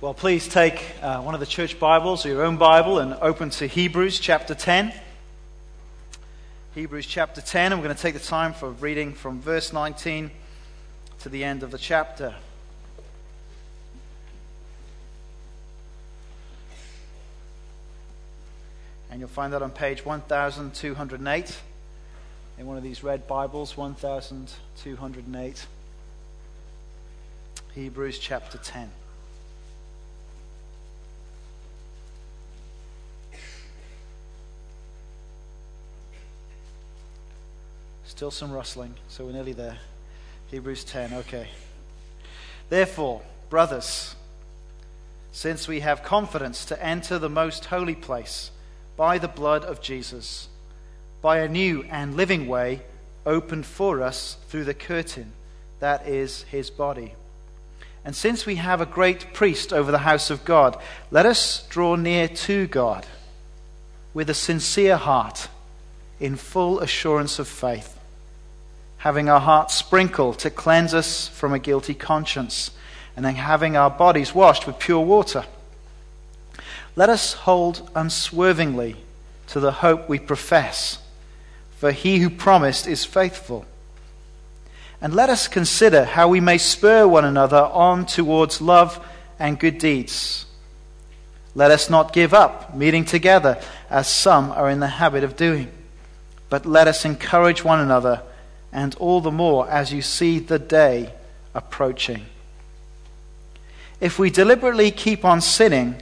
Well, please take uh, one of the church Bibles or your own Bible and open to Hebrews chapter 10. Hebrews chapter 10, and we're going to take the time for reading from verse 19 to the end of the chapter. And you'll find that on page 1208 in one of these red Bibles, 1208. Hebrews chapter 10. Still some rustling, so we're nearly there. Hebrews 10, okay. Therefore, brothers, since we have confidence to enter the most holy place by the blood of Jesus, by a new and living way opened for us through the curtain that is his body. And since we have a great priest over the house of God, let us draw near to God with a sincere heart, in full assurance of faith having our hearts sprinkled to cleanse us from a guilty conscience, and then having our bodies washed with pure water. Let us hold unswervingly to the hope we profess, for he who promised is faithful. And let us consider how we may spur one another on towards love and good deeds. Let us not give up meeting together, as some are in the habit of doing, but let us encourage one another and all the more as you see the day approaching. If we deliberately keep on sinning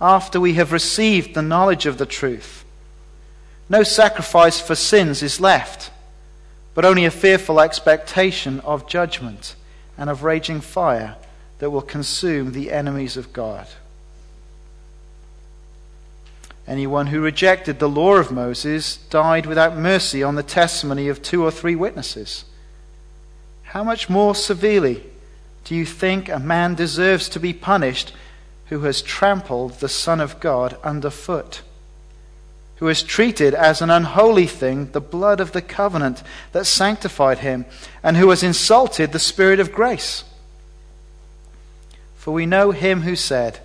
after we have received the knowledge of the truth, no sacrifice for sins is left, but only a fearful expectation of judgment and of raging fire that will consume the enemies of God. Anyone who rejected the law of Moses died without mercy on the testimony of two or three witnesses. How much more severely do you think a man deserves to be punished who has trampled the Son of God underfoot? Who has treated as an unholy thing the blood of the covenant that sanctified him, and who has insulted the Spirit of grace? For we know him who said,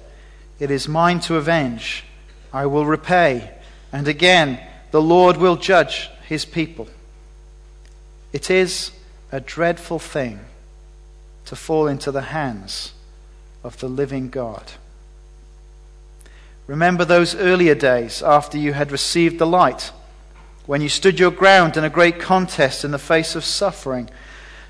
It is mine to avenge. I will repay. And again, the Lord will judge his people. It is a dreadful thing to fall into the hands of the living God. Remember those earlier days after you had received the light, when you stood your ground in a great contest in the face of suffering.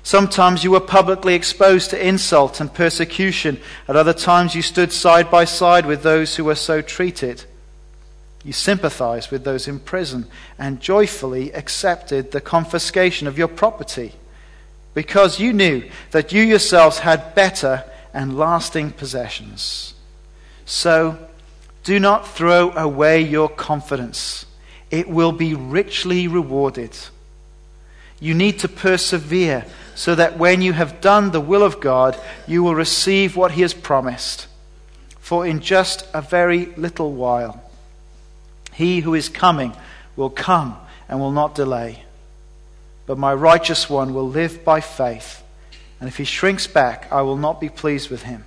Sometimes you were publicly exposed to insult and persecution. At other times you stood side by side with those who were so treated. You sympathized with those in prison and joyfully accepted the confiscation of your property because you knew that you yourselves had better and lasting possessions. So do not throw away your confidence, it will be richly rewarded. You need to persevere so that when you have done the will of God, you will receive what He has promised. For in just a very little while, he who is coming will come and will not delay. But my righteous one will live by faith. And if he shrinks back, I will not be pleased with him.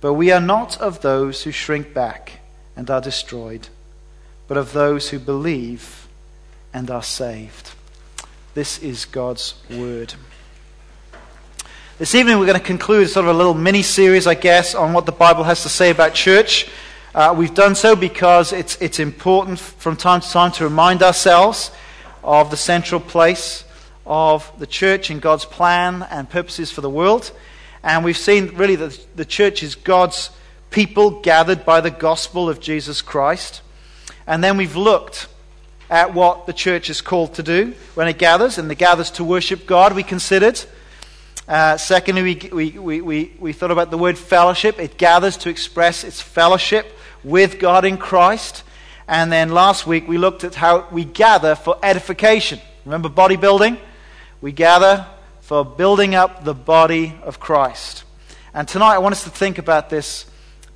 But we are not of those who shrink back and are destroyed, but of those who believe and are saved. This is God's word. This evening, we're going to conclude sort of a little mini series, I guess, on what the Bible has to say about church. Uh, we've done so because it's, it's important from time to time to remind ourselves of the central place of the church in God's plan and purposes for the world. And we've seen really that the church is God's people gathered by the gospel of Jesus Christ. And then we've looked at what the church is called to do when it gathers, and it gathers to worship God, we considered. Uh, secondly, we, we, we, we, we thought about the word fellowship. It gathers to express its fellowship with God in Christ. And then last week we looked at how we gather for edification. Remember bodybuilding? We gather for building up the body of Christ. And tonight I want us to think about this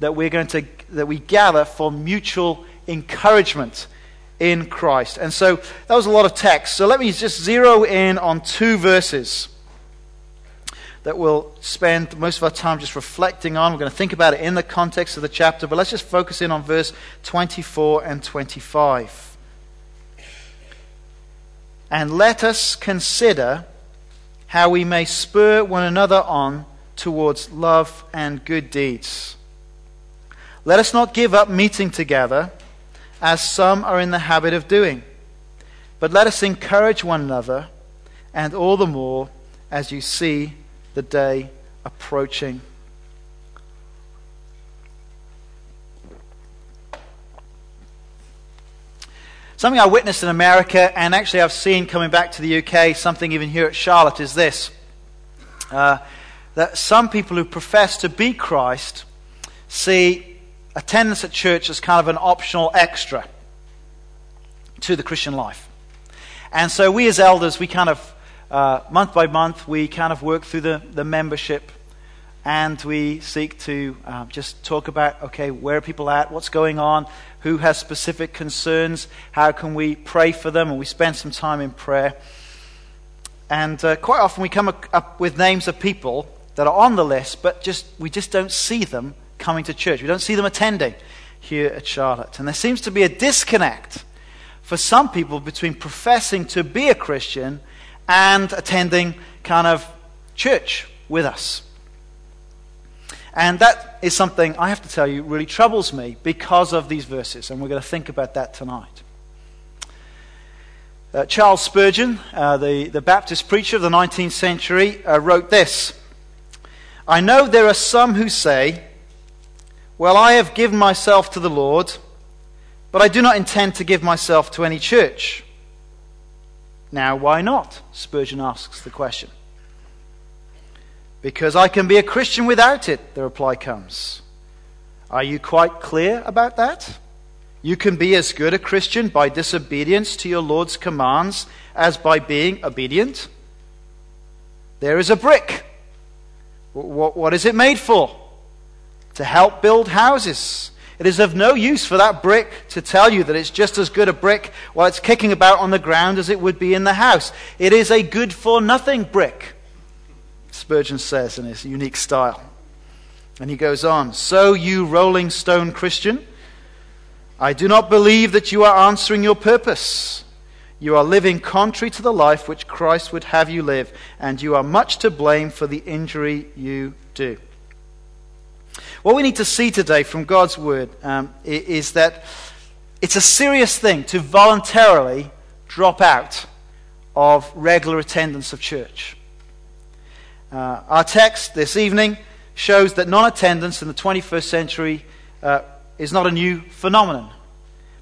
that we're going to that we gather for mutual encouragement in Christ. And so that was a lot of text. So let me just zero in on two verses. That we'll spend most of our time just reflecting on. We're going to think about it in the context of the chapter, but let's just focus in on verse 24 and 25. And let us consider how we may spur one another on towards love and good deeds. Let us not give up meeting together, as some are in the habit of doing, but let us encourage one another, and all the more as you see the day approaching. Something I witnessed in America, and actually I've seen coming back to the UK, something even here at Charlotte, is this. Uh, that some people who profess to be Christ see attendance at church as kind of an optional extra to the Christian life. And so we as elders, we kind of, uh, month by month, we kind of work through the, the membership and we seek to uh, just talk about okay, where are people at? What's going on? Who has specific concerns? How can we pray for them? And we spend some time in prayer. And uh, quite often we come up with names of people that are on the list, but just we just don't see them coming to church. We don't see them attending here at Charlotte. And there seems to be a disconnect for some people between professing to be a Christian and attending kind of church with us. And that is something I have to tell you really troubles me because of these verses, and we're going to think about that tonight. Uh, Charles Spurgeon, uh, the, the Baptist preacher of the 19th century, uh, wrote this I know there are some who say, Well, I have given myself to the Lord, but I do not intend to give myself to any church. Now, why not? Spurgeon asks the question. Because I can be a Christian without it, the reply comes. Are you quite clear about that? You can be as good a Christian by disobedience to your Lord's commands as by being obedient. There is a brick what, is it made for? To help build houses. It is of no use for that brick to tell you that it's just as good a brick while it's kicking about on the ground as it would be in the house. It is a good for nothing brick, Spurgeon says in his unique style. And he goes on So, you rolling stone Christian, I do not believe that you are answering your purpose. You are living contrary to the life which Christ would have you live, and you are much to blame for the injury you do. What we need to see today from God's word um, is that it's a serious thing to voluntarily drop out of regular attendance of church. Uh, our text this evening shows that non attendance in the 21st century uh, is not a new phenomenon.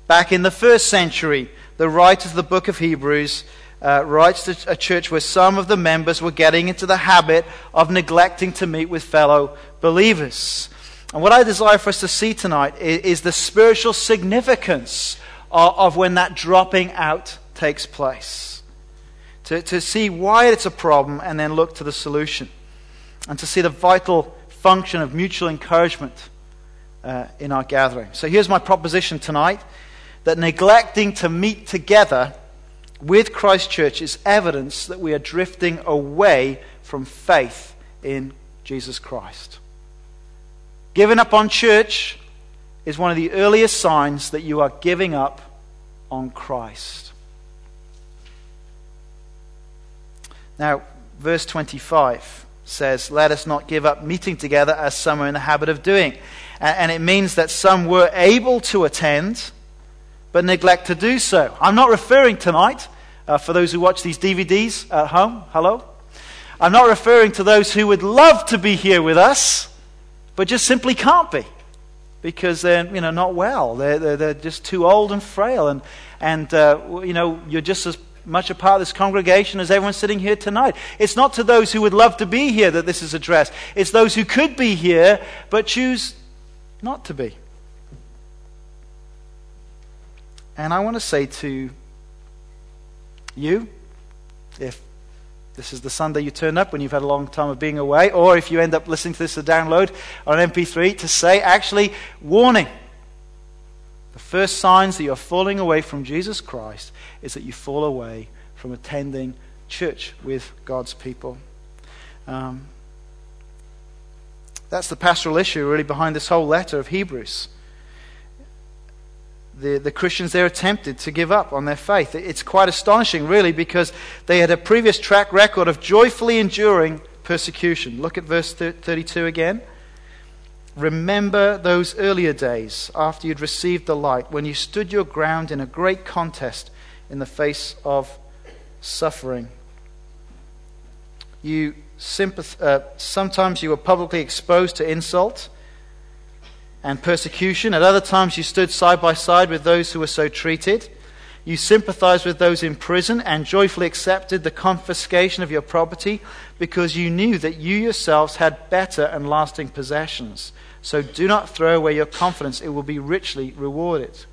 Back in the first century, the writer of the book of Hebrews uh, writes to a church where some of the members were getting into the habit of neglecting to meet with fellow believers. And what I desire for us to see tonight is, is the spiritual significance of, of, when that dropping out takes place. To, to see why it's a problem and then look to the solution. And to see the vital function of mutual encouragement uh, in our gathering. So here's my proposition tonight that neglecting to meet together with Christ Church is evidence that we are drifting away from faith in Jesus Christ. Giving up on church is one of the earliest signs that you are giving up on Christ. Now, verse 25 says, Let us not give up meeting together as some are in the habit of doing. And it means that some were able to attend but neglect to do so. I'm not referring tonight, uh, for those who watch these DVDs at home, hello. I'm not referring to those who would love to be here with us, but just simply can't be because they're you know, not well. They're, they're, they're just too old and frail. And, and uh, you know, you're just as much a part of this congregation as everyone sitting here tonight. It's not to those who would love to be here that this is addressed, it's those who could be here but choose not to be. And I want to say to you, if this is the Sunday you turn up when you've had a long time of being away, or if you end up listening to this a download on MP3, to say, actually, warning. The first signs that you're falling away from Jesus Christ is that you fall away from attending church with God's people. Um, That's the pastoral issue, really, behind this whole letter of Hebrews. The, the Christians there attempted to give up on their faith. It's quite astonishing, really, because they had a previous track record of joyfully enduring persecution. Look at verse 32 again. Remember those earlier days after you'd received the light, when you stood your ground in a great contest in the face of suffering. You sympath- uh, sometimes you were publicly exposed to insult and persecution. At other times, you stood side by side with those who were so treated. You sympathized with those in prison and joyfully accepted the confiscation of your property because you knew that you yourselves had better and lasting possessions. So do not throw away your confidence, it will be richly rewarded.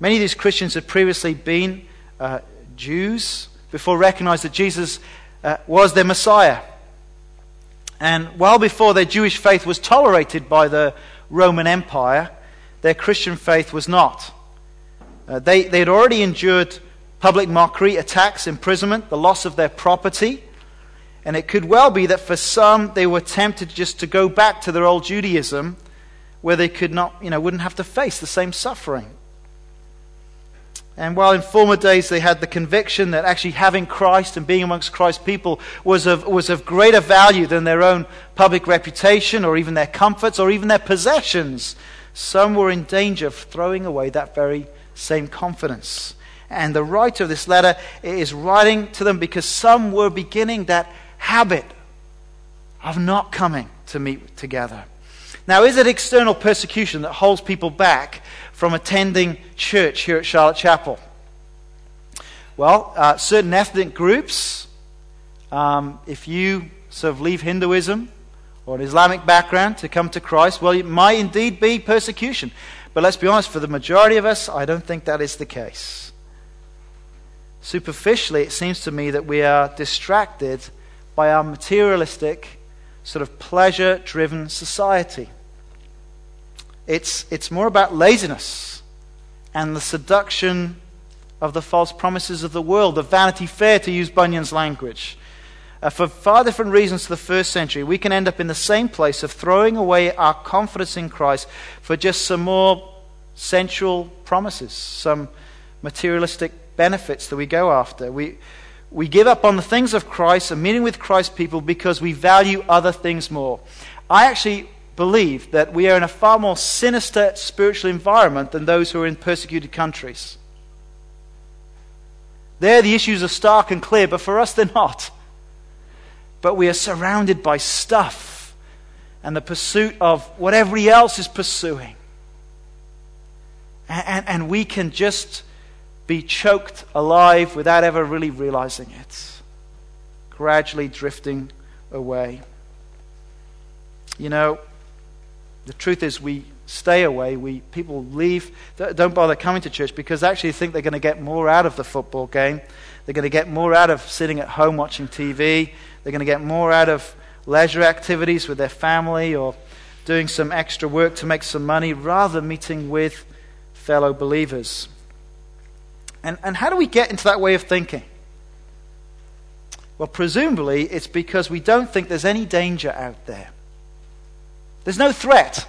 Many of these Christians had previously been uh, Jews before recognized that Jesus uh, was their Messiah. And while before their Jewish faith was tolerated by the Roman Empire, their Christian faith was not. Uh, they, they had already endured public mockery, attacks, imprisonment, the loss of their property. And it could well be that for some, they were tempted just to go back to their old Judaism where they could not, you know, wouldn't have to face the same suffering. And while in former days they had the conviction that actually having Christ and being amongst Christ's people was of, was of greater value than their own public reputation or even their comforts or even their possessions, some were in danger of throwing away that very same confidence. And the writer of this letter is writing to them because some were beginning that habit of not coming to meet together. Now, is it external persecution that holds people back from attending church here at Charlotte Chapel? Well, uh, certain ethnic groups, um, if you sort of leave Hinduism or an Islamic background to come to Christ, well, it might indeed be persecution. But let's be honest, for the majority of us, I don't think that is the case. Superficially, it seems to me that we are distracted by our materialistic, sort of pleasure driven society. It's, it's more about laziness and the seduction of the false promises of the world, the vanity fair, to use Bunyan's language. Uh, for far different reasons to the first century, we can end up in the same place of throwing away our confidence in Christ for just some more sensual promises, some materialistic benefits that we go after. We, we give up on the things of Christ and meeting with Christ people because we value other things more. I actually believe that we are in a far more sinister spiritual environment than those who are in persecuted countries. There, the issues are stark and clear, but for us, they're not but we are surrounded by stuff and the pursuit of what everybody else is pursuing. And, and, and, we can just be choked alive without ever really realizing it, gradually drifting away. You know, the truth is, we stay away. We, people leave, don't bother coming to church because they actually think they're going to get more out of the football game. They're going to get more out of sitting at home watching TV. They're going to get more out of leisure activities with their family or doing some extra work to make some money rather than meeting with fellow believers. And, and how do we get into that way of thinking? Well, presumably, it's because we don't think there's any danger out there. There's no threat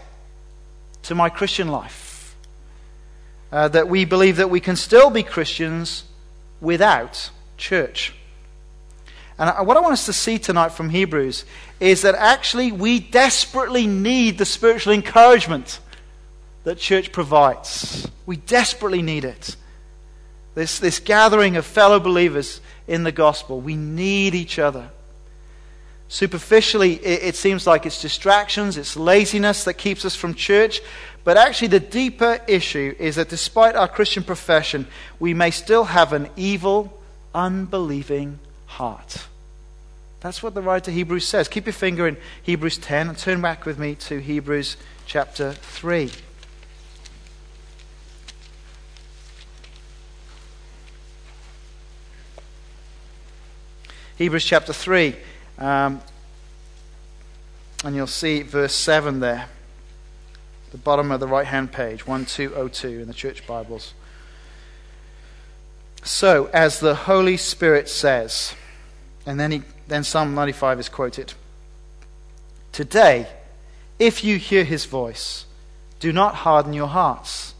to my Christian life. Uh, that we believe that we can still be Christians without church. And what I want us to see tonight from Hebrews is that actually we desperately need the spiritual encouragement that church provides. We desperately need it. This, this gathering of fellow believers in the gospel. We need each other. Superficially, it, it seems like it's distractions, it's laziness that keeps us from church. But actually, the deeper issue is that despite our Christian profession, we may still have an evil, unbelieving heart. That's what the writer of Hebrews says. Keep your finger in Hebrews 10 and turn back with me to Hebrews chapter 3. Hebrews chapter 3. Um, and you'll see verse 7 there. The bottom of the right hand page, 1202 in the church Bibles. So, as the Holy Spirit says, and then, he, then Psalm 95 is quoted Today, if you hear his voice, do not harden your hearts,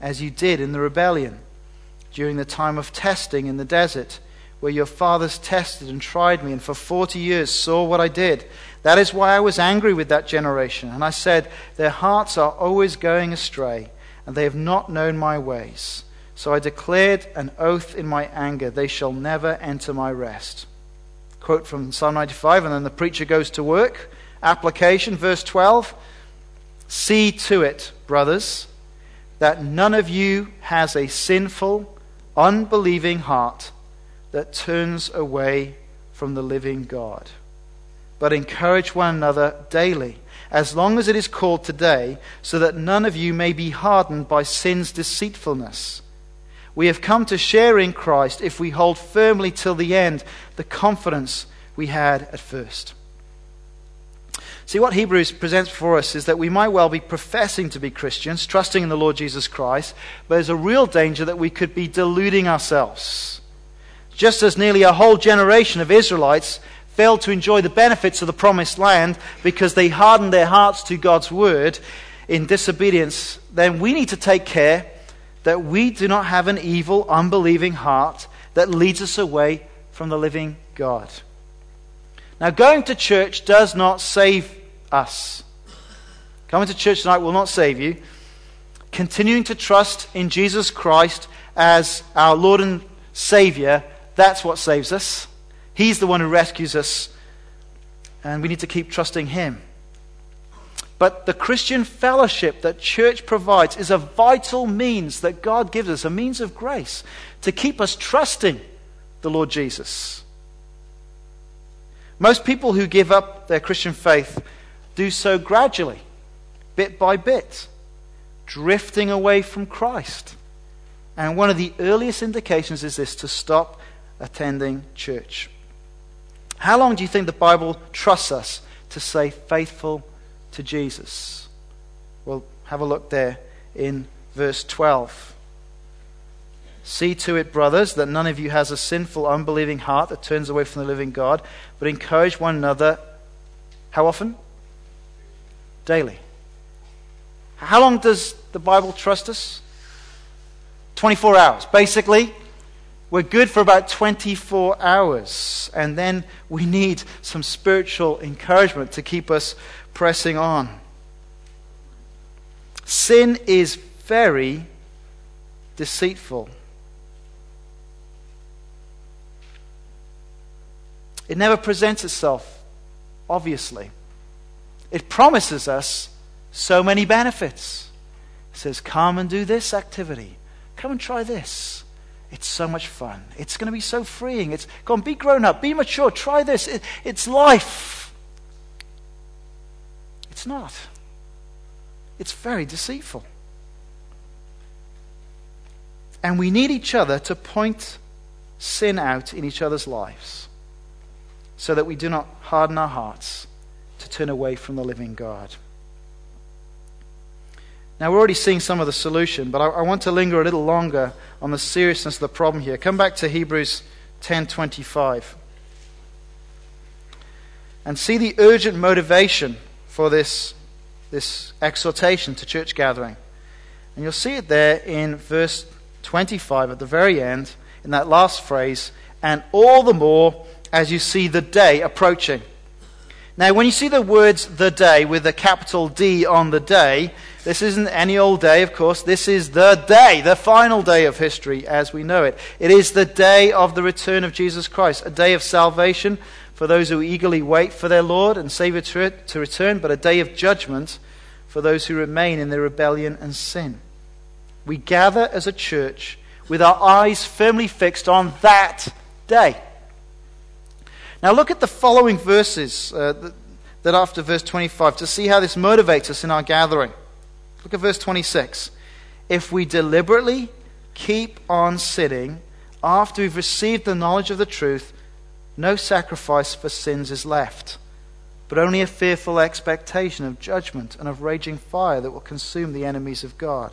as you did in the rebellion during the time of testing in the desert, where your fathers tested and tried me, and for forty years saw what I did. That is why I was angry with that generation. And I said, Their hearts are always going astray, and they have not known my ways. So I declared an oath in my anger, They shall never enter my rest. Quote from Psalm 95, and then the preacher goes to work. Application, verse 12. See to it, brothers, that none of you has a sinful, unbelieving heart that turns away from the living God. But encourage one another daily, as long as it is called today, so that none of you may be hardened by sin's deceitfulness. We have come to share in Christ if we hold firmly till the end the confidence we had at first. See, what Hebrews presents for us is that we might well be professing to be Christians, trusting in the Lord Jesus Christ, but there's a real danger that we could be deluding ourselves. Just as nearly a whole generation of Israelites failed to enjoy the benefits of the promised land because they hardened their hearts to God's word in disobedience, then we need to take care that we do not have an evil, unbelieving heart that leads us away from the living God. Now, going to church does not save us. Coming to church tonight will not save you. Continuing to trust in Jesus Christ as our Lord and Savior, that's what saves us. He's the one who rescues us, and we need to keep trusting Him. But the Christian fellowship that church provides is a vital means that God gives us, a means of grace to keep us trusting the Lord Jesus. Most people who give up their Christian faith do so gradually, bit by bit, drifting away from Christ. And one of the earliest indications is this to stop attending church. How long do you think the Bible trusts us to stay faithful to Jesus? Well, have a look there in verse 12. See to it, brothers, that none of you has a sinful, unbelieving heart that turns away from the living God, but encourage one another. How often? daily. How long does the Bible trust us? 24 hours. Basically, we're good for about 24 hours. And then we need some spiritual encouragement to keep us pressing on. Sin is very deceitful. It never presents itself, obviously. It promises us so many benefits. It says, Come and do this activity. Come and try this. It's so much fun. It's going to be so freeing. It's go on, be grown up, be mature, try this. It, it's life. It's not. It's very deceitful. And we need each other to point sin out in each other's lives so that we do not harden our hearts to turn away from the living God. Now, we're already seeing some of the solution, but I, I, want to linger a little longer on the seriousness of the problem here. Come back to Hebrews 10:25 and see the urgent motivation for this, this exhortation to church gathering. And you'll see it there in verse 25 at the very end, in that last phrase, and all the more as you see the day approaching. Now, when you see the words the day with a capital D on the day, this isn't any old day, of course. This is the day, the final day of history as we know it. It is the day of the return of Jesus Christ, a day of salvation for those who eagerly wait for their Lord and Savior to return, but a day of judgment for those who remain in their rebellion and sin. We gather as a church with our eyes firmly fixed on that day. Now, look at the following verses uh, that, after verse 25 to see how this motivates us in our gathering. Look at verse 26. If we deliberately keep on sitting after we've received the knowledge of the truth, no sacrifice for sins is left, but only a fearful expectation of judgment and of raging fire that will consume the enemies of God.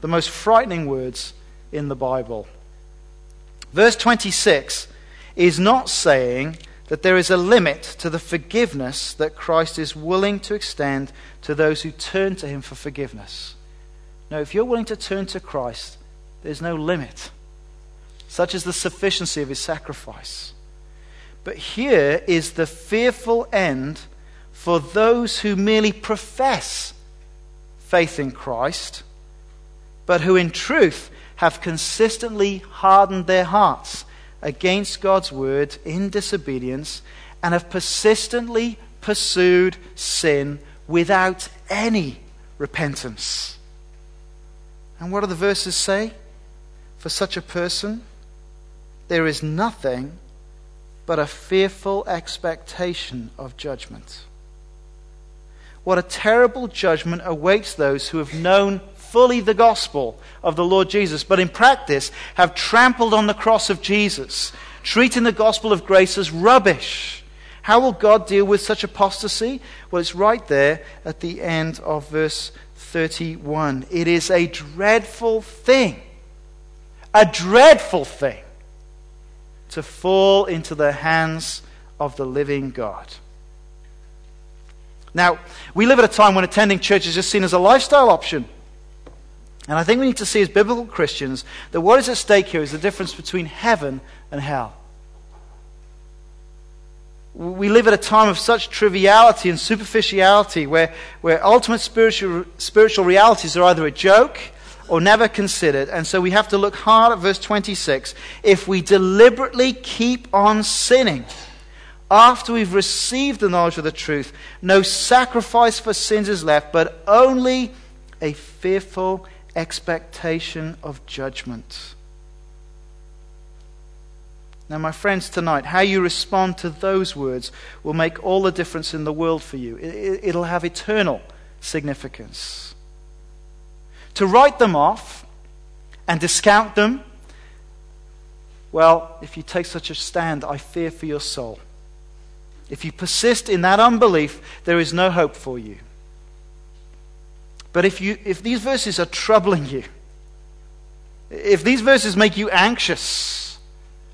the most frightening words in the Bible. Verse 26 is not saying that there is a limit to the forgiveness that Christ is willing to extend to those who turn to him for forgiveness. No, if you're willing to turn to Christ, there's no limit, such as the sufficiency of his sacrifice. But here is the fearful end for those who merely profess faith in Christ but who in truth have consistently hardened their hearts against God's word in disobedience and have persistently pursued sin without any repentance. And what do the verses say? For such a person, there is nothing but a fearful expectation of judgment. What a terrible judgment awaits those who have known fully the gospel of the Lord Jesus, but in practice have trampled on the cross of Jesus, treating the gospel of grace as rubbish. How will God deal with such apostasy? Well, it's right there at the end of verse 31. It is a dreadful thing, a dreadful thing to fall into the hands of the living God. Now, we live at a time when attending church is just seen as a lifestyle option. And I think we need to see as biblical Christians that what is at stake here is the difference between heaven and hell. We live at a time of such triviality and superficiality where, where ultimate spiritual, spiritual realities are either a joke or never considered. And so we have to look hard at verse 26. If we deliberately keep on sinning after we've received the knowledge of the truth, no sacrifice for sins is left, but only a fearful expectation of judgment. Now, my friends, tonight, how you respond to those words will make all the difference in the world for you. It'll have eternal significance. To write them off and discount them, well, if you take such a stand, I fear for your soul. If you persist in that unbelief, there is no hope for you. But if, you, if these verses are troubling you, if these verses make you anxious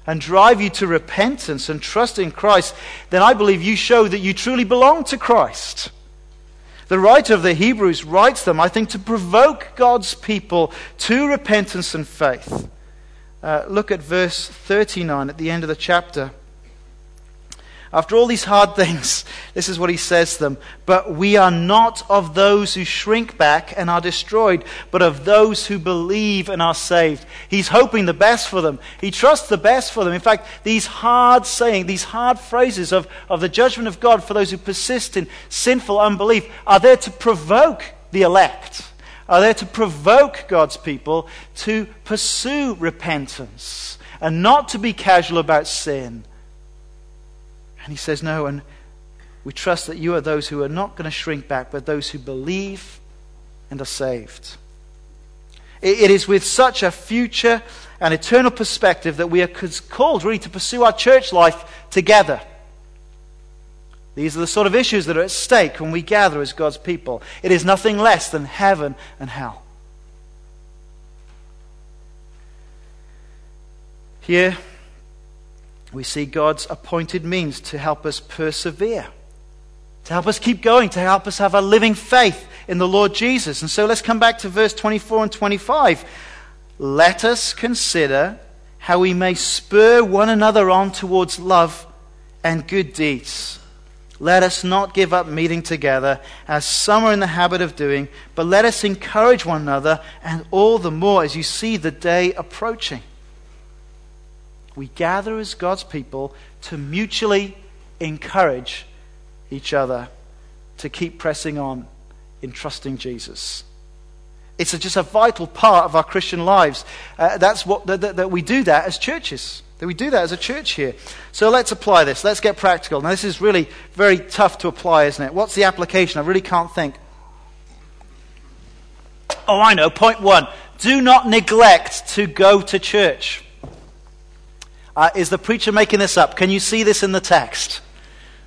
and drive you to repentance and trust in Christ, then I believe you show that you truly belong to Christ. The writer of the Hebrews writes them, I think, to provoke God's people to repentance and faith. Uh, look at verse 39 at the end of the chapter. After all these hard things, this is what he says to them. But we are not of those who shrink back and are destroyed, but of those who believe and are saved. He's hoping the best for them. He trusts the best for them. In fact, these hard saying, these hard phrases of, of the judgment of God for those who persist in sinful unbelief are there to provoke the elect, are there to provoke God's people to pursue repentance and not to be casual about sin and he says, No, and we trust that you are those who are not going to shrink back, but those who believe and are saved. It is with such a future and eternal perspective that we are called really to pursue our church life together. These are the sort of issues that are at stake when we gather as God's people. It is nothing less than heaven and hell. Here, we see God's appointed means to help us persevere, to help us keep going, to help us have a living faith in the Lord Jesus. And so let's come back to verse 24 and 25. Let us consider how we may spur one another on towards love and good deeds. Let us not give up meeting together, as some are in the habit of doing, but let us encourage one another, and all the more as you see the day approaching. We gather as God's people to mutually encourage each other to keep pressing on in trusting Jesus. It's just a vital part of our Christian lives. Uh, that's what, that, that, that we do that as churches. That we do that as a church here. So let's apply this. Let's get practical. Now, this is really very tough to apply, isn't it? What's the application? I really can't think. Oh, I know. Point one do not neglect to go to church. Uh, is the preacher making this up? Can you see this in the text?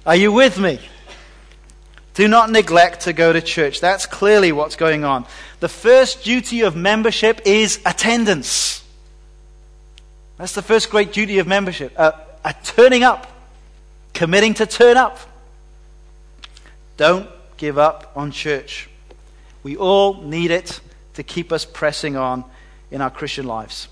Are you with me? Do not neglect to go to church. That's clearly what's going on. The first duty of membership is attendance. That's the first great duty of membership. Uh, turning up. Committing to turn up. Don't give up on church. We all need it to keep us pressing on in our Christian lives.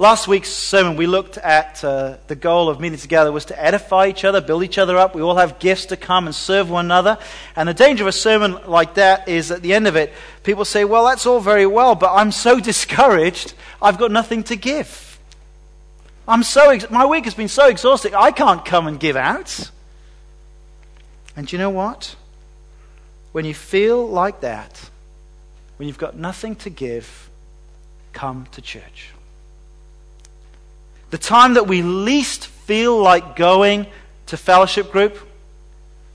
Last week's sermon, we looked at uh, the goal of meeting together was to edify each other, build each other up. We all have gifts to come and serve one another. And the danger of a sermon like that is at the end of it, people say, Well, that's all very well, but I'm so discouraged, I've got nothing to give. I'm so ex- my week has been so exhausting, I can't come and give out. And you know what? When you feel like that, when you've got nothing to give, come to church. The time that we least feel like going to fellowship group,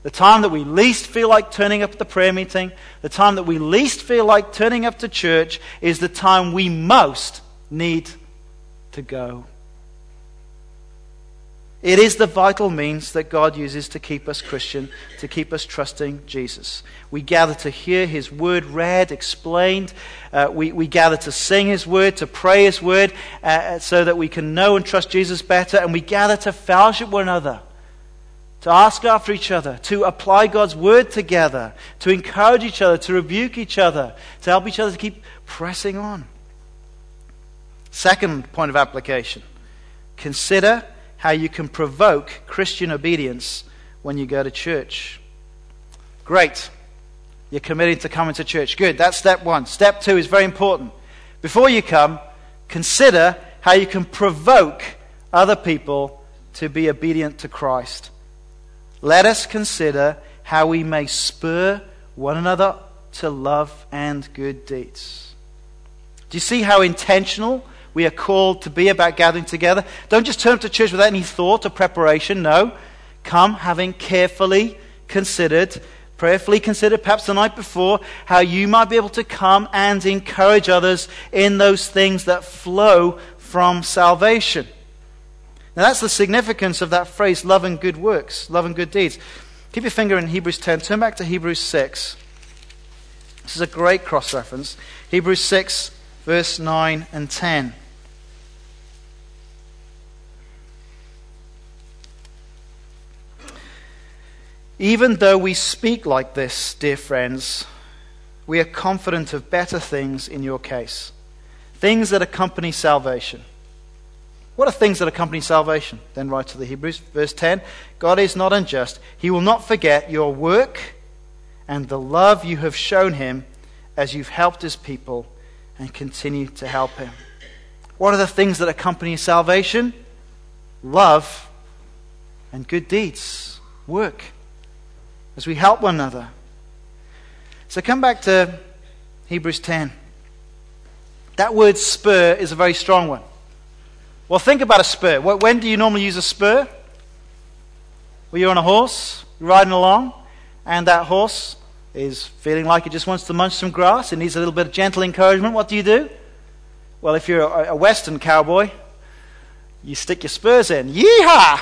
the time that we least feel like turning up at the prayer meeting, the time that we least feel like turning up to church is the time we most need to go it is the vital means that God uses to keep us Christian, to keep us trusting Jesus. We gather to hear His word read, explained. Uh, we, we gather to sing His word, to pray His word, uh, so that we can know and trust Jesus better. And we gather to fellowship one another, to ask after each other, to apply God's word together, to encourage each other, to rebuke each other, to help each other to keep pressing on. Second point of application consider how you can provoke Christian obedience when you go to church. Great. You're committed to coming to church. Good. That's step one. Step two is very important. Before you come, consider how you can provoke other people to be obedient to Christ. Let us consider how we may spur one another to love and good deeds. Do you see how intentional we are called to be about gathering together. Don't just turn up to church without any thought or preparation. No. Come having carefully considered, prayerfully considered, perhaps the night before, how you might be able to come and encourage others in those things that flow from salvation. Now, that's the significance of that phrase, love and good works, love and good deeds. Keep your finger in Hebrews 10. Turn back to Hebrews 6. This is a great cross reference. Hebrews 6, verse 9 and 10. Even though we speak like this, dear friends, we are confident of better things in your case. Things that accompany salvation. What are things that accompany salvation? Then write to the Hebrews, verse 10 God is not unjust. He will not forget your work and the love you have shown him as you've helped his people and continue to help him. What are the things that accompany salvation? Love and good deeds, work as we help one another. So come back to Hebrews 10. That word spur is a very strong one. Well, think about a spur. When do you normally use a spur? Well, you're on a horse, riding along, and that horse is feeling like it just wants to munch some grass. It needs a little bit of gentle encouragement. What do you do? Well, if you're a Western cowboy, you stick your spurs in. Yeehaw!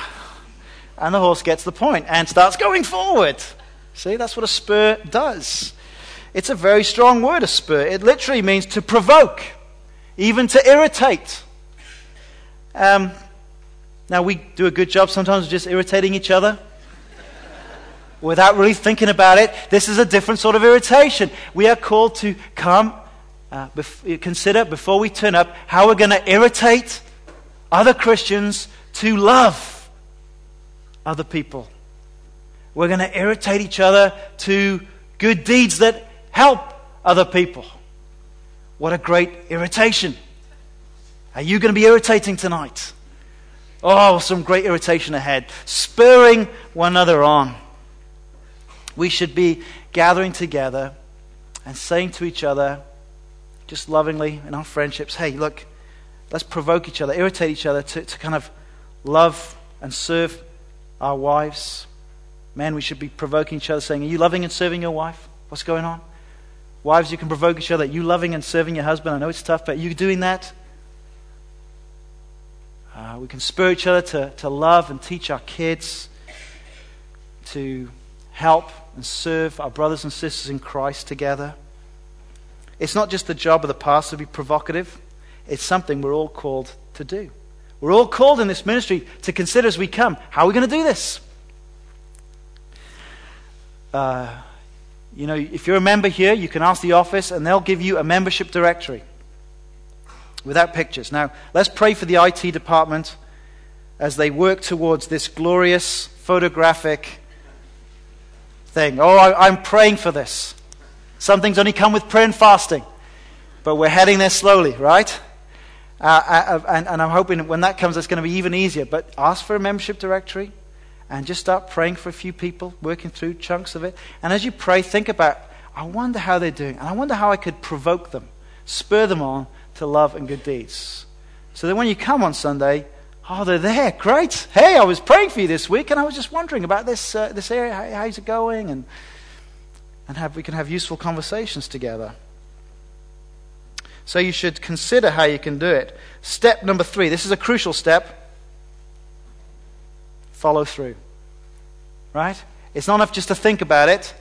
And the horse gets the point and starts going forward. See, that's what a spur does. It's a very strong word, a spur. It literally means to provoke, even to irritate. Um, now, we do a good job sometimes of just irritating each other without really thinking about it. This is a different sort of irritation. We are called to come, uh, bef- consider before we turn up how we're going to irritate other Christians to love other people. We're going to irritate each other to good deeds that help other people. What a great irritation. Are you going to be irritating tonight? Oh, some great irritation ahead. Spurring one another on. We should be gathering together and saying to each other, just lovingly in our friendships, hey, look, let's provoke each other, irritate each other to, to kind of love and serve our wives. Men, we should be provoking each other, saying, Are you loving and serving your wife? What's going on? Wives, you can provoke each other. You loving and serving your husband? I know it's tough, but are you doing that? Uh, we can spur each other to, to love and teach our kids, to help and serve our brothers and sisters in Christ together. It's not just the job of the pastor to be provocative, it's something we're all called to do. We're all called in this ministry to consider as we come how are we going to do this? Uh, you know, if you're a member here, you can ask the office and they'll give you a membership directory without pictures. Now, let's pray for the IT department as they work towards this glorious photographic thing. Oh, I, am praying for this. Some things only come with prayer and fasting, but we're heading there slowly, right? Uh, uh, uh, and, and I'm hoping when that comes, it's going to be even easier. But ask for a membership directory and just start praying for a few people, working through chunks of it. And as you pray, think about, I wonder how they're doing. And I wonder how I could provoke them, spur them on to love and good deeds. So that when you come on Sunday, oh, they're there. Great. Hey, I was praying for you this week and I was just wondering about this, uh, this area. How, how's it going? And, and have, we can have useful conversations together. So you should consider how you can do it. Step number three this is a crucial step follow through. Right? It's not enough just to think about it,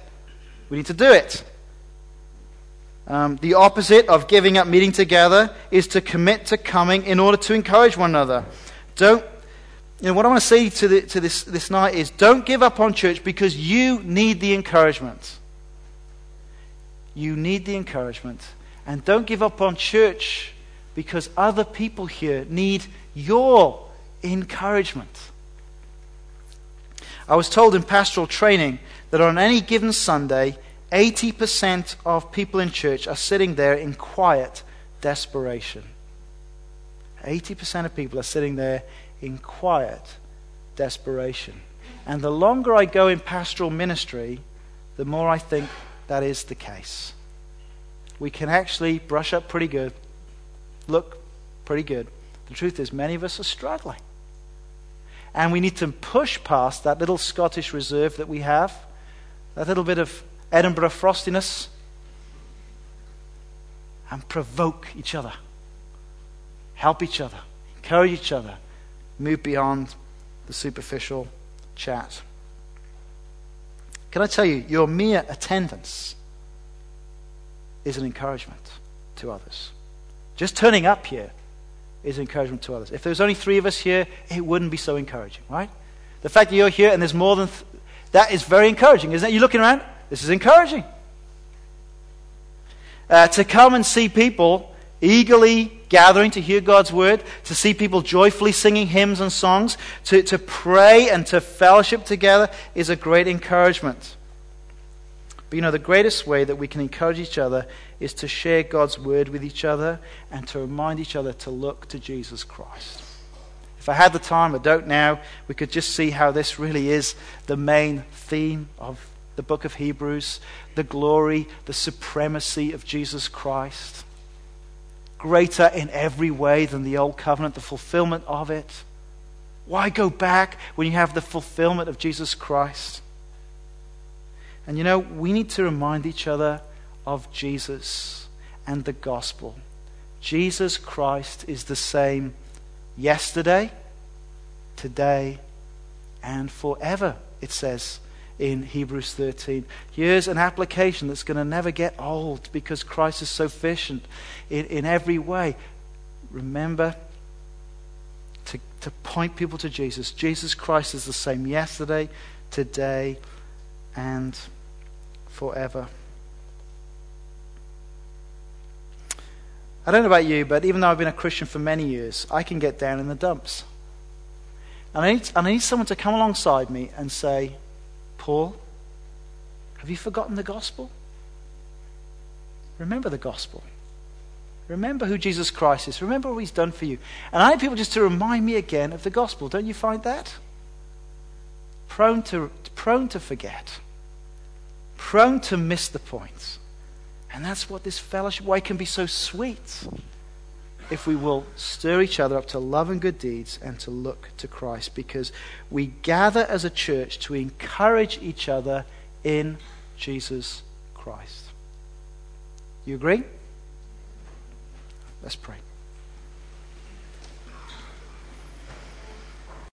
we need to do it. Um, the opposite of giving up meeting together is to commit to coming in order to encourage one another. Don't, you know, what I want to say to, the, to this, this night is don't give up on church because you need the encouragement. You need the encouragement. And don't give up on church because other people here need your encouragement. I was told in pastoral training that on any given Sunday, 80% of people in church are sitting there in quiet desperation. 80% of people are sitting there in quiet desperation. And the longer I go in pastoral ministry, the more I think that is the case. We can actually brush up pretty good, look pretty good. The truth is, many of us are struggling. And we need to push past that little Scottish reserve that we have, that little bit of Edinburgh frostiness, and provoke each other, help each other, encourage each other, move beyond the superficial chat. Can I tell you, your mere attendance is an encouragement to others. Just turning up here is encouragement to others. If there was only three of us here, it wouldn't be so encouraging, right? The fact that you're here and there's more than th- that is very encouraging, isn't it? You're looking around, this is encouraging. Uh, to come and see people eagerly gathering to hear God's word, to see people joyfully singing hymns and songs, to, to pray and to fellowship together is a great encouragement. But you know, the greatest way that we can encourage each other is to share God's word with each other and to remind each other to look to Jesus Christ. If I had the time, I don't now, we could just see how this really is the main theme of the book of Hebrews the glory, the supremacy of Jesus Christ. Greater in every way than the old covenant, the fulfillment of it. Why go back when you have the fulfillment of Jesus Christ? And you know, we need to remind each other of Jesus and the gospel. Jesus Christ is the same yesterday, today, and forever, it says in Hebrews 13. Here's an application that's going to never get old because Christ is sufficient in, in every way. Remember to, to point people to Jesus. Jesus Christ is the same yesterday, today, and forever. I don't know about you, but even though I've been a Christian for many years, I can get down in the dumps. And I need, I need someone to come alongside me and say, Paul, have you forgotten the gospel? Remember the gospel. Remember who Jesus Christ is. Remember what he's done for you. And I need people just to remind me again of the gospel. Don't you find that? Prone to, prone to forget prone to miss the point. And that's what this fellowship, why can be so sweet if we will stir each other up to love and good deeds and to look to Christ because we gather as a church to encourage each other in Jesus Christ. You agree? Let's pray.